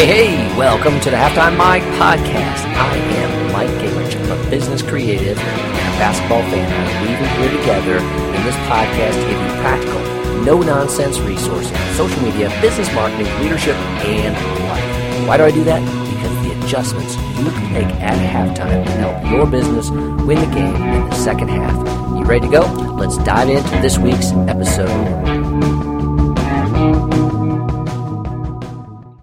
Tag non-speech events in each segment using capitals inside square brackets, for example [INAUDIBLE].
Hey, hey, welcome to the Halftime Mike podcast. I am Mike Gingrich. I'm a business creative and a basketball fan. I'm weaving here together in this podcast to give you practical, no nonsense resources on social media, business marketing, leadership, and life. Why do I do that? Because the adjustments you can make at halftime can help your business win the game in the second half. You ready to go? Let's dive into this week's episode.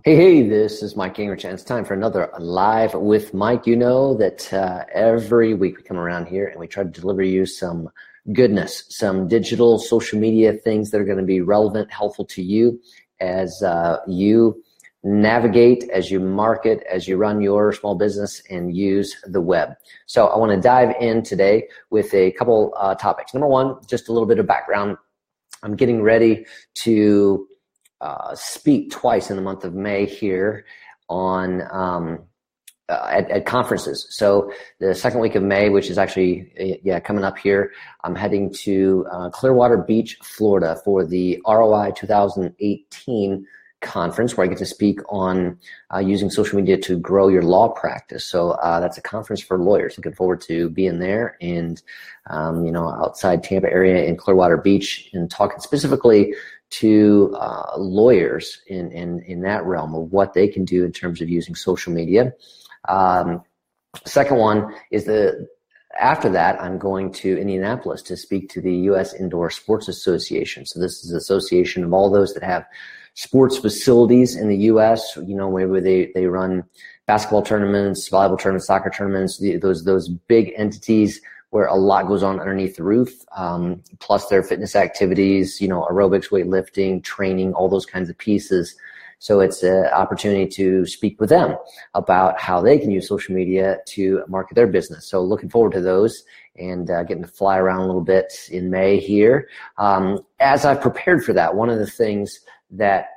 Hey, hey, this is Mike Gingrich, and it's time for another Live with Mike. You know that uh, every week we come around here and we try to deliver you some goodness, some digital social media things that are going to be relevant, helpful to you as uh, you navigate, as you market, as you run your small business and use the web. So I want to dive in today with a couple uh, topics. Number one, just a little bit of background. I'm getting ready to uh, speak twice in the month of May here on um, uh, at, at, conferences. So the second week of May, which is actually uh, yeah coming up here, I'm heading to uh, Clearwater Beach, Florida, for the ROI 2018 conference where I get to speak on uh, using social media to grow your law practice. So uh, that's a conference for lawyers. Looking forward to being there and um, you know outside Tampa area in Clearwater Beach and talking specifically to uh, lawyers in, in, in that realm of what they can do in terms of using social media. Um, second one is the after that, I'm going to Indianapolis to speak to the U.S. Indoor Sports Association. So this is an association of all those that have sports facilities in the U.S. You know, where they, they run basketball tournaments, volleyball tournaments, soccer tournaments, those, those big entities where a lot goes on underneath the roof, um, plus their fitness activities, you know, aerobics, weightlifting, training, all those kinds of pieces. So it's an opportunity to speak with them about how they can use social media to market their business. So looking forward to those and uh, getting to fly around a little bit in May here. Um, as I've prepared for that, one of the things that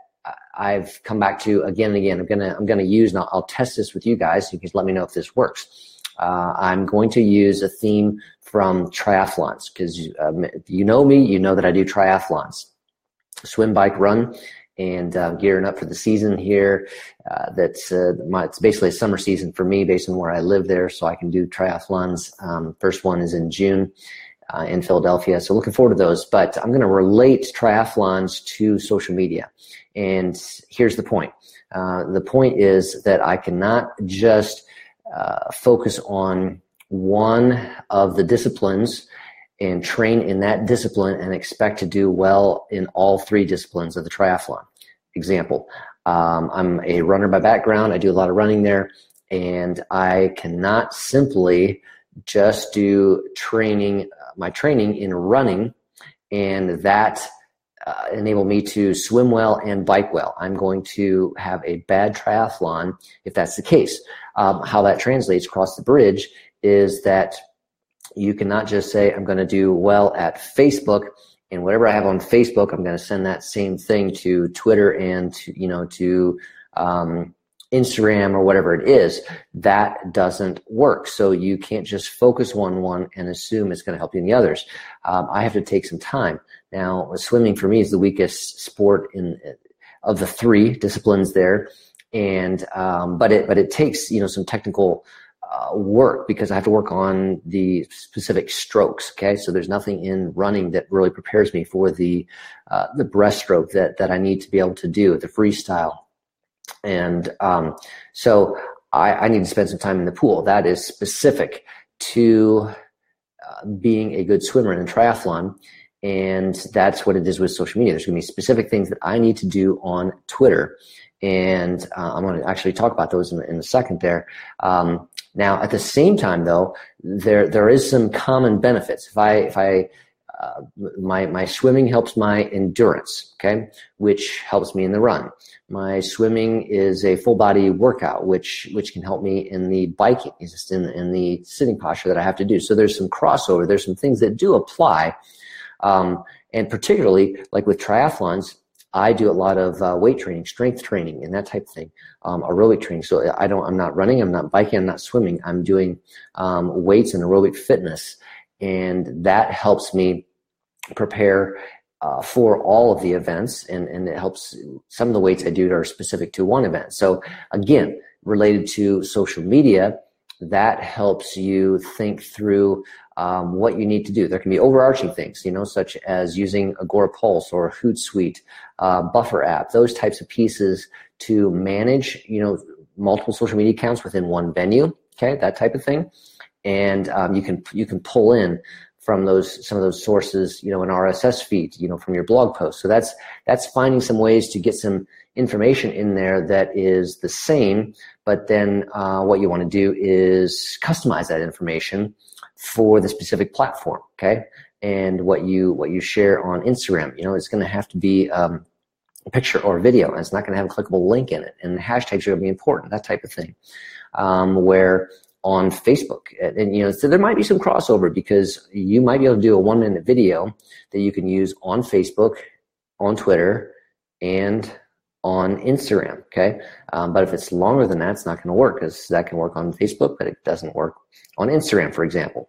I've come back to again and again, I'm gonna I'm gonna use, and I'll, I'll test this with you guys. You can let me know if this works uh, I'm going to use a theme from triathlons because um, if you know me, you know that I do triathlons, swim, bike, run, and uh, gearing up for the season here. Uh, that's uh, my, it's basically a summer season for me based on where I live there, so I can do triathlons. Um, first one is in June. Uh, in Philadelphia. So looking forward to those. But I'm going to relate triathlons to social media. And here's the point. Uh, the point is that I cannot just uh, focus on one of the disciplines and train in that discipline and expect to do well in all three disciplines of the triathlon. Example, um, I'm a runner by background. I do a lot of running there, and I cannot simply just do training, uh, my training in running, and that uh, enable me to swim well and bike well. I'm going to have a bad triathlon if that's the case. Um, how that translates across the bridge is that you cannot just say, I'm going to do well at Facebook and whatever I have on Facebook, I'm going to send that same thing to Twitter and to, you know, to, um, Instagram or whatever it is, that doesn't work. So you can't just focus on one and assume it's going to help you in the others. Um, I have to take some time. Now, swimming for me is the weakest sport in of the three disciplines there, and um, but it but it takes you know some technical uh, work because I have to work on the specific strokes. Okay, so there's nothing in running that really prepares me for the uh, the breaststroke that that I need to be able to do the freestyle, and um, so I, I need to spend some time in the pool. That is specific to uh, being a good swimmer in a triathlon and that's what it is with social media. There's going to be specific things that I need to do on Twitter. And uh, I'm going to actually talk about those in, in a second there. Um, now, at the same time, though, there there is some common benefits. If I if I uh, my my swimming helps my endurance, okay, which helps me in the run. My swimming is a full body workout, which which can help me in the biking, just in in the sitting posture that I have to do. So there's some crossover. There's some things that do apply um, and particularly like with triathlons, I do a lot of uh, weight training, strength training, and that type of thing, um, aerobic training. So I don't, I'm not running, I'm not biking, I'm not swimming. I'm doing um, weights and aerobic fitness, and that helps me prepare uh, for all of the events, and, and it helps. Some of the weights I do are specific to one event. So again, related to social media, that helps you think through um, what you need to do. There can be overarching things, you know, such as using Agora Pulse or Hootsuite, uh, Buffer app, those types of pieces to manage, you know, multiple social media accounts within one venue. Okay, that type of thing, and um, you can you can pull in from those some of those sources, you know, an RSS feed, you know, from your blog post. So that's that's finding some ways to get some information in there that is the same, but then uh, what you want to do is customize that information for the specific platform. Okay, and what you what you share on Instagram, you know, it's going to have to be um, a picture or a video, and it's not going to have a clickable link in it, and hashtags are going to be important, that type of thing. Um, where on Facebook. And, and, you know, so there might be some crossover because you might be able to do a one minute video that you can use on Facebook, on Twitter, and on Instagram. Okay. Um, but if it's longer than that, it's not going to work because that can work on Facebook, but it doesn't work on Instagram, for example.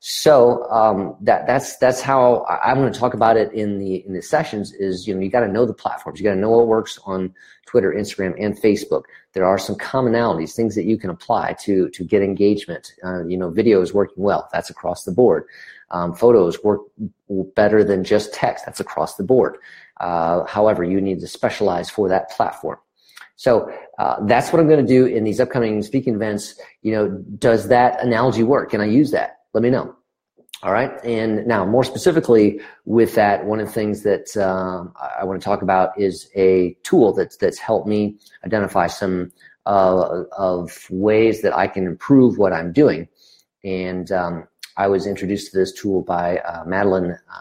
So um, that that's that's how I, am going to talk about it in the in the sessions. Is you know you got to know the platforms. You got to know what works on Twitter, Instagram, and Facebook. There are some commonalities, things that you can apply to to get engagement. Uh, you know, video is working well. That's across the board. Um, photos work better than just text. That's across the board. Uh, however, you need to specialize for that platform. So uh, that's what I'm going to do in these upcoming speaking events. You know, does that analogy work? Can I use that? Let me know. All right. And now, more specifically, with that, one of the things that um, I want to talk about is a tool that's that's helped me identify some uh, of ways that I can improve what I'm doing. And um, I was introduced to this tool by uh, Madalyn uh,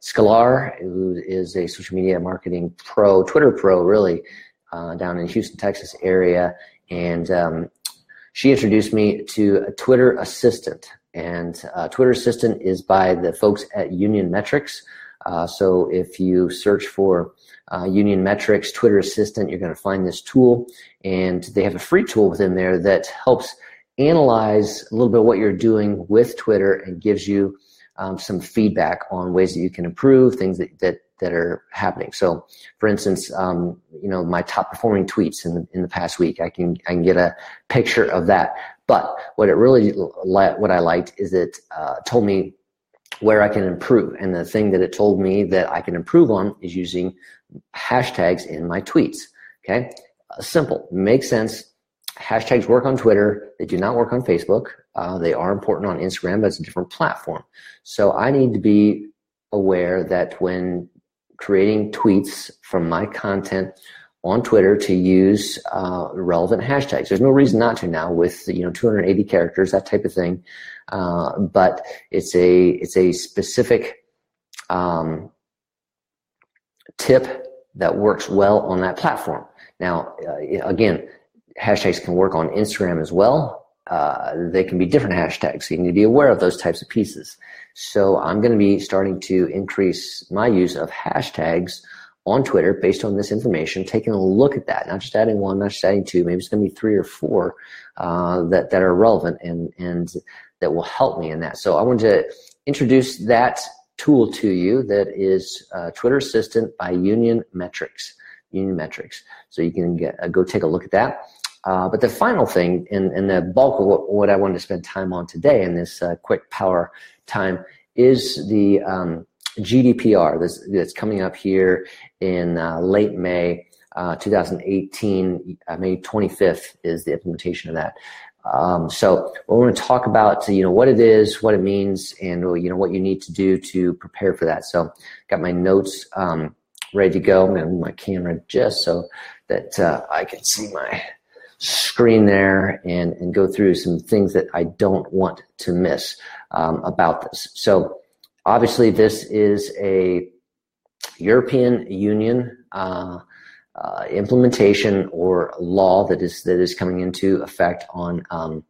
Sklar, who is a social media marketing pro, Twitter pro, really, uh, down in Houston, Texas area. And um, she introduced me to a Twitter Assistant. And uh, Twitter Assistant is by the folks at Union Metrics. Uh, so if you search for uh, Union Metrics Twitter Assistant, you're going to find this tool. And they have a free tool within there that helps analyze a little bit what you're doing with Twitter and gives you um, some feedback on ways that you can improve things that, that, that are happening. So, for instance, um, you know, my top performing tweets in the, in the past week, I can, I can get a picture of that. But what it really, what I liked is it uh, told me where I can improve. And the thing that it told me that I can improve on is using hashtags in my tweets. Okay. Uh, simple, makes sense. Hashtags work on Twitter. They do not work on Facebook. Uh, they are important on Instagram, but it's a different platform. So I need to be aware that when creating tweets from my content on Twitter to use uh, relevant hashtags. There's no reason not to now with you know 280 characters, that type of thing. Uh, but it's a it's a specific um, tip that works well on that platform. Now, uh, again, hashtags can work on Instagram as well. Uh, they can be different hashtags. So you need to be aware of those types of pieces. So I'm going to be starting to increase my use of hashtags on Twitter based on this information, taking a look at that, not just adding one, not just adding two, maybe it's going to be three or four uh, that, that are relevant and, and that will help me in that. So I want to introduce that tool to you that is uh, Twitter Assistant by Union Metrics. Union Metrics. So you can get, uh, go take a look at that. Uh, but the final thing, and, and the bulk of what, what, I wanted to spend time on today in this uh, quick power time, is the um, GDPR that's, coming up here in uh, late May uh, 2018. Uh, May 25th is the implementation of that. Um, so we're going to talk about you know what it is, what it means, and you know what you need to do to prepare for that. So got my notes um, ready to go. I'm going to move my camera just so that uh, I can see my screen there and, and go through some things that I don't want to miss um, about this. So obviously this is a European Union uh, uh, implementation or law that is that is coming into effect on um,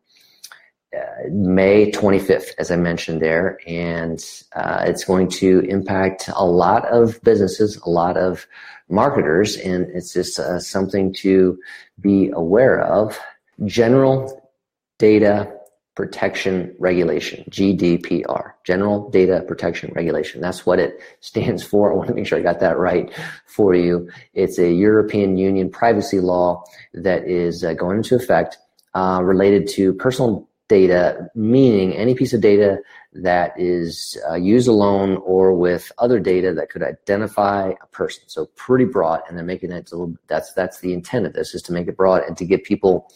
May 25th, as I mentioned there, and uh, it's going to impact a lot of businesses, a lot of marketers, and it's just uh, something to be aware of. General data Protection Regulation, GDPR, General Data Protection Regulation. That's what it [LAUGHS] stands for. I want to make sure I got that right for you. It's a European Union privacy law that is uh, going into effect uh, related to personal data, meaning any piece of data that is uh, used alone or with other data that could identify a person. So pretty broad, and they're making it a little. That's that's the intent of this is to make it broad and to give people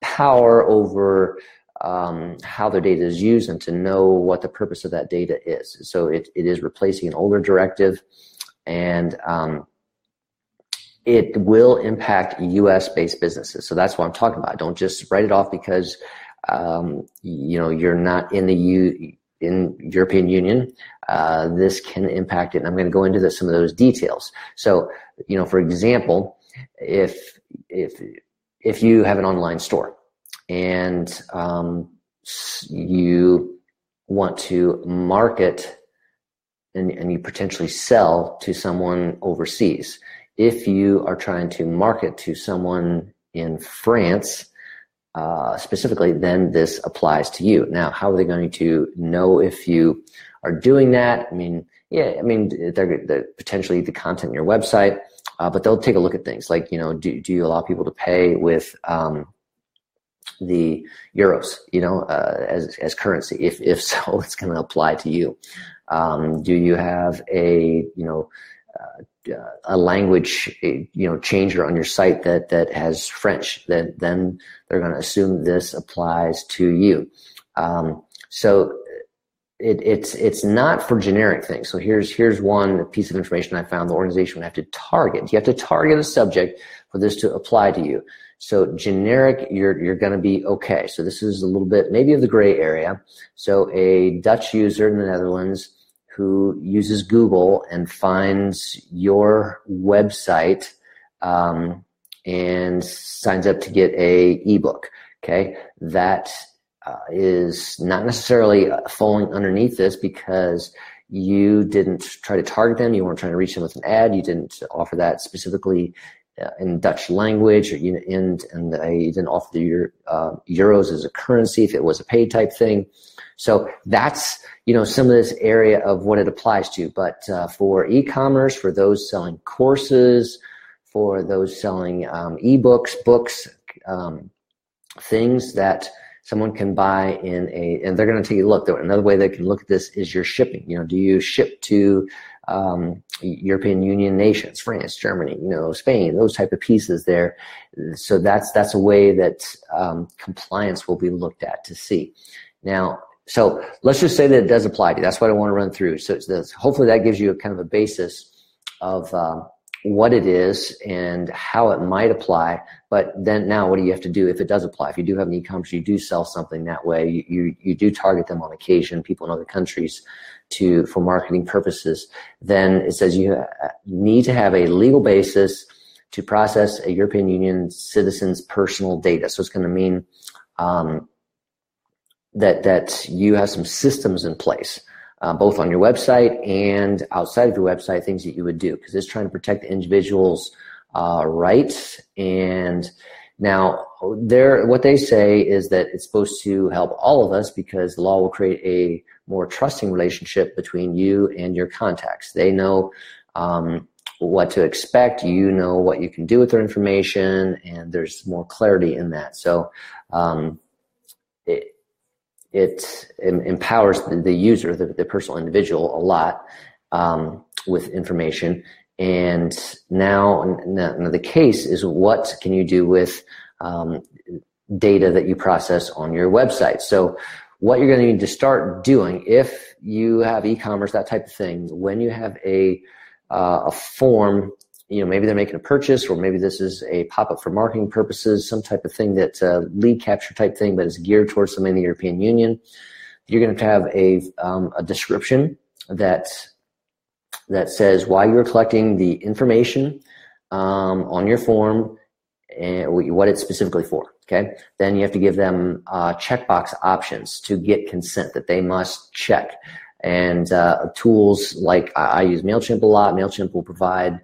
power over um, how their data is used and to know what the purpose of that data is. So it, it is replacing an older directive and um, it will impact US based businesses. So that's what I'm talking about. Don't just write it off because um, you know you're not in the U in European Union. Uh, this can impact it, and I'm going to go into the, some of those details. So, you know, for example, if if if you have an online store and um, you want to market and, and you potentially sell to someone overseas. If you are trying to market to someone in France, uh, specifically, then this applies to you. Now, how are they going to know if you are doing that? I mean, yeah, I mean, they're, they're potentially the content in your website, uh, but they'll take a look at things like, you know, do, do you allow people to pay with um, the euros, you know, uh, as as currency? If if [LAUGHS] so, it's going to apply to you. Um, do you have a you know uh, a language you know changer on your site that that has French? Then then they're going to assume this applies to you. Um, so it, it's it's not for generic things. So here's here's one piece of information I found. The organization would have to target. You have to target a subject for this to apply to you. So generic, you're you're going to be okay. So this is a little bit maybe of the gray area. So a Dutch user in the Netherlands who uses Google and finds your website um, and signs up to get a ebook. Okay, that uh, is not necessarily falling underneath this because you didn't try to target them. You weren't trying to reach them with an ad. You didn't offer that specifically uh, in Dutch language, or and and you didn't offer the uh, euros as a currency if it was a paid type thing. So that's you know some of this area of what it applies to. But uh, for e-commerce, for those selling courses, for those selling um, e-books, books, um, things that someone can buy in a, and they're going to take a look. Another way they can look at this is your shipping. You know, do you ship to um, European Union nations, France, Germany, you know, Spain, those type of pieces there. So that's that's a way that um, compliance will be looked at to see. Now, so let's just say that it does apply to you. That's what I want to run through. So hopefully that gives you a kind of a basis of um, what it is and how it might apply. But then now, what do you have to do if it does apply? If you do have an e-commerce, you do sell something that way. You you, you do target them on occasion, people in other countries to for marketing purposes, then it says you need to have a legal basis to process a European Union citizen's personal data. So it's going to mean um, that that you have some systems in place, uh, both on your website and outside of your website, things that you would do because it's trying to protect the individual's uh, rights and now, there, what they say is that it's supposed to help all of us because the law will create a more trusting relationship between you and your contacts. They know um, what to expect. You know what you can do with their information, and there's more clarity in that. So, um, it, it empowers the, the user, the, the, personal individual, a lot um, with information. And now, now, the case is what can you do with um, data that you process on your website? So what you're going to need to start doing if you have e-commerce, that type of thing, when you have a uh, a form, you know, maybe they're making a purchase, or maybe this is a pop-up for marketing purposes, some type of thing that's a lead capture type thing, but it's geared towards somebody in the European Union. You're going to have a um, a description that that says why you're collecting the information um, on your form and what it's specifically for. Okay. Then you have to give them uh, checkbox options to get consent that they must check. And uh, tools like I use MailChimp a lot. MailChimp will provide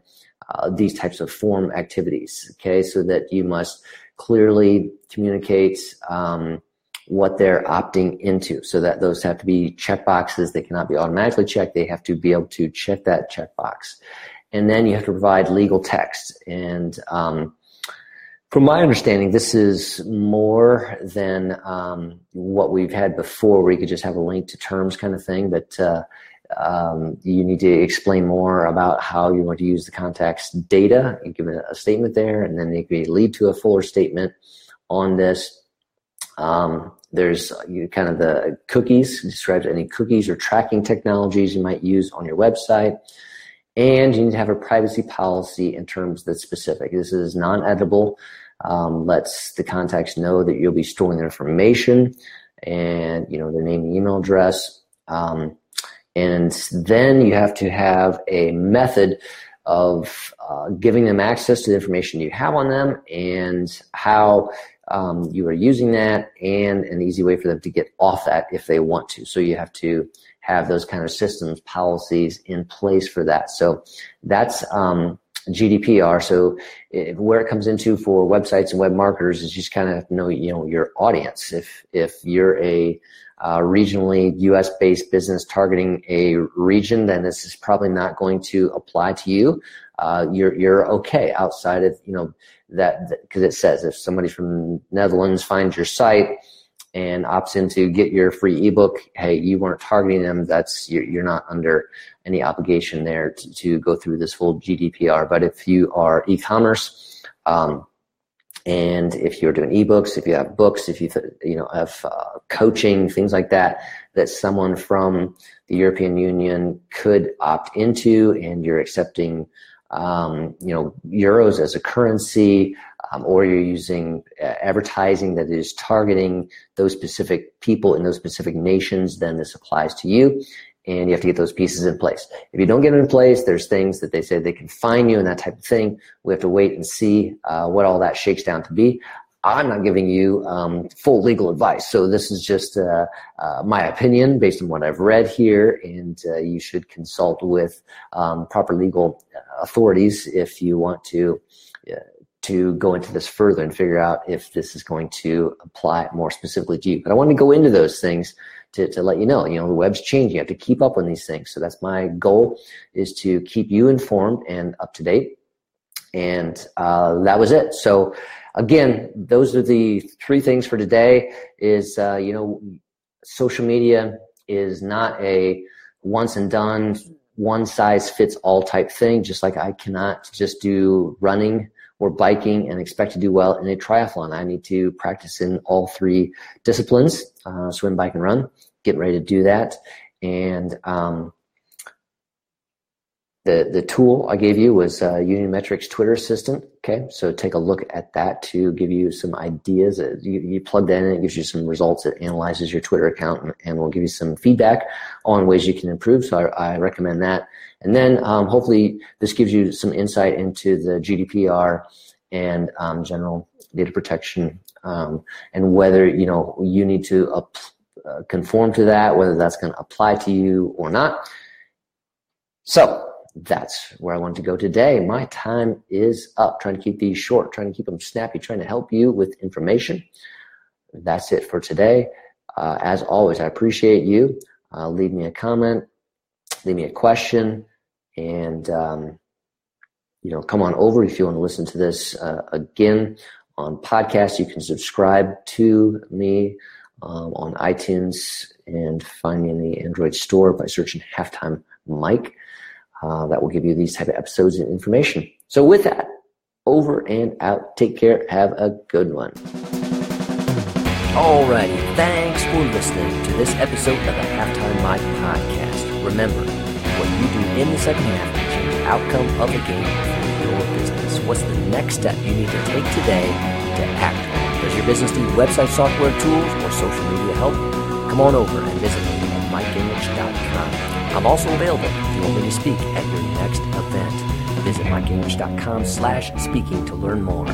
uh, these types of form activities. Okay. So that you must clearly communicate um, what they're opting into. So that those have to be checkboxes. They cannot be automatically checked. They have to be able to check that checkbox. And then you have to provide legal text. And um, from my understanding, this is more than um, what we've had before, where you could just have a link to terms kind of thing. But uh, um, you need to explain more about how you want to use the contact's data and give a, statement there, and then it could lead to a fuller statement on this. Um, there's kind of the cookies, describes any cookies or tracking technologies you might use on your website. And you need to have a privacy policy in terms that's specific. This is non-editable, um, lets the contacts know that you'll be storing their information and you know their name and email address. Um, and then you have to have a method of uh, giving them access to the information you have on them and how um, you are using that and an easy way for them to get off that if they want to. So you have to have those kind of systems, policies in place for that. So that's um, GDPR. So if, where it comes into for websites and web marketers is just kind of know you know your audience. If if you're a uh, regionally U.S. based business targeting a region, then this is probably not going to apply to you. Uh, you're you're okay outside of you know that because it says if somebody from Netherlands finds your site and opts in to get your free ebook, hey, you weren't targeting them. That's you're, you're not under any obligation there to, to, go through this full GDPR. But if you are e-commerce, um, and if you're doing ebooks, if you have books, if you you know have uh, coaching, things like that, that someone from the European Union could opt into, and you're accepting um, you know, euros as a currency, um, or you're using uh, advertising that is targeting those specific people in those specific nations, then this applies to you. And you have to get those pieces in place. If you don't get them in place, there's things that they say they can fine you and that type of thing. We have to wait and see uh, what all that shakes down to be. I'm not giving you um, full legal advice. So this is just uh, uh, my opinion based on what I've read here, and uh, you should consult with um, proper legal uh, authorities if you want to uh, to go into this further and figure out if this is going to apply more specifically to you. But I want to go into those things to, to let you know. You know, the web's changing. You have to keep up on these things. So that's my goal is to keep you informed and up to date. And uh, that was it. So again, those are the three things for today. Is uh, you know, social media is not a once and done, one size fits all type thing. Just like I cannot just do running or biking and expect to do well in a triathlon. I need to practice in all three disciplines: uh, swim, bike, and run. Getting ready to do that, and um, the, the tool I gave you was uh, Union Metrics Twitter Assistant. Okay, so take a look at that to give you some ideas. Uh, you, you plug that in, it gives you some results. It analyzes your Twitter account and, and will give you some feedback on ways you can improve. So I, I recommend that. And then um, hopefully this gives you some insight into the GDPR and um, general data protection um, and whether you know you need to up, uh, conform to that, whether that's going to apply to you or not. So that's where I want to go today. My time is up. Trying to keep these short, trying to keep them snappy, trying to help you with information. That's it for today. Uh, as always, I appreciate you. Uh, leave me a comment, leave me a question, and um, you know, come on over if you want to listen to this uh, again on podcast. You can subscribe to me um, on iTunes and find me in the Android store by searching Halftime Mike uh, that will give you these type of episodes and information. So with that, over and out. Take care. Have a good one. Alrighty, thanks for listening to this episode of the Halftime Mike podcast. Remember, what you do in the second half can change the outcome of the game for your business. What's the next step you need to take today to act? Does your business need website software tools or social media help? Come on over and visit me at mikegingrich.com. I'm also available if you want me to speak at your next event. Visit mikegingrich.com slash speaking to learn more.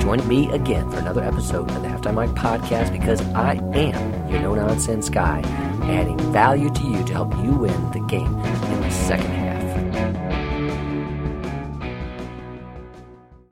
Join me again for another episode of the Halftime Mike podcast because I am your no-nonsense guy, adding value to you to help you win the game in the second.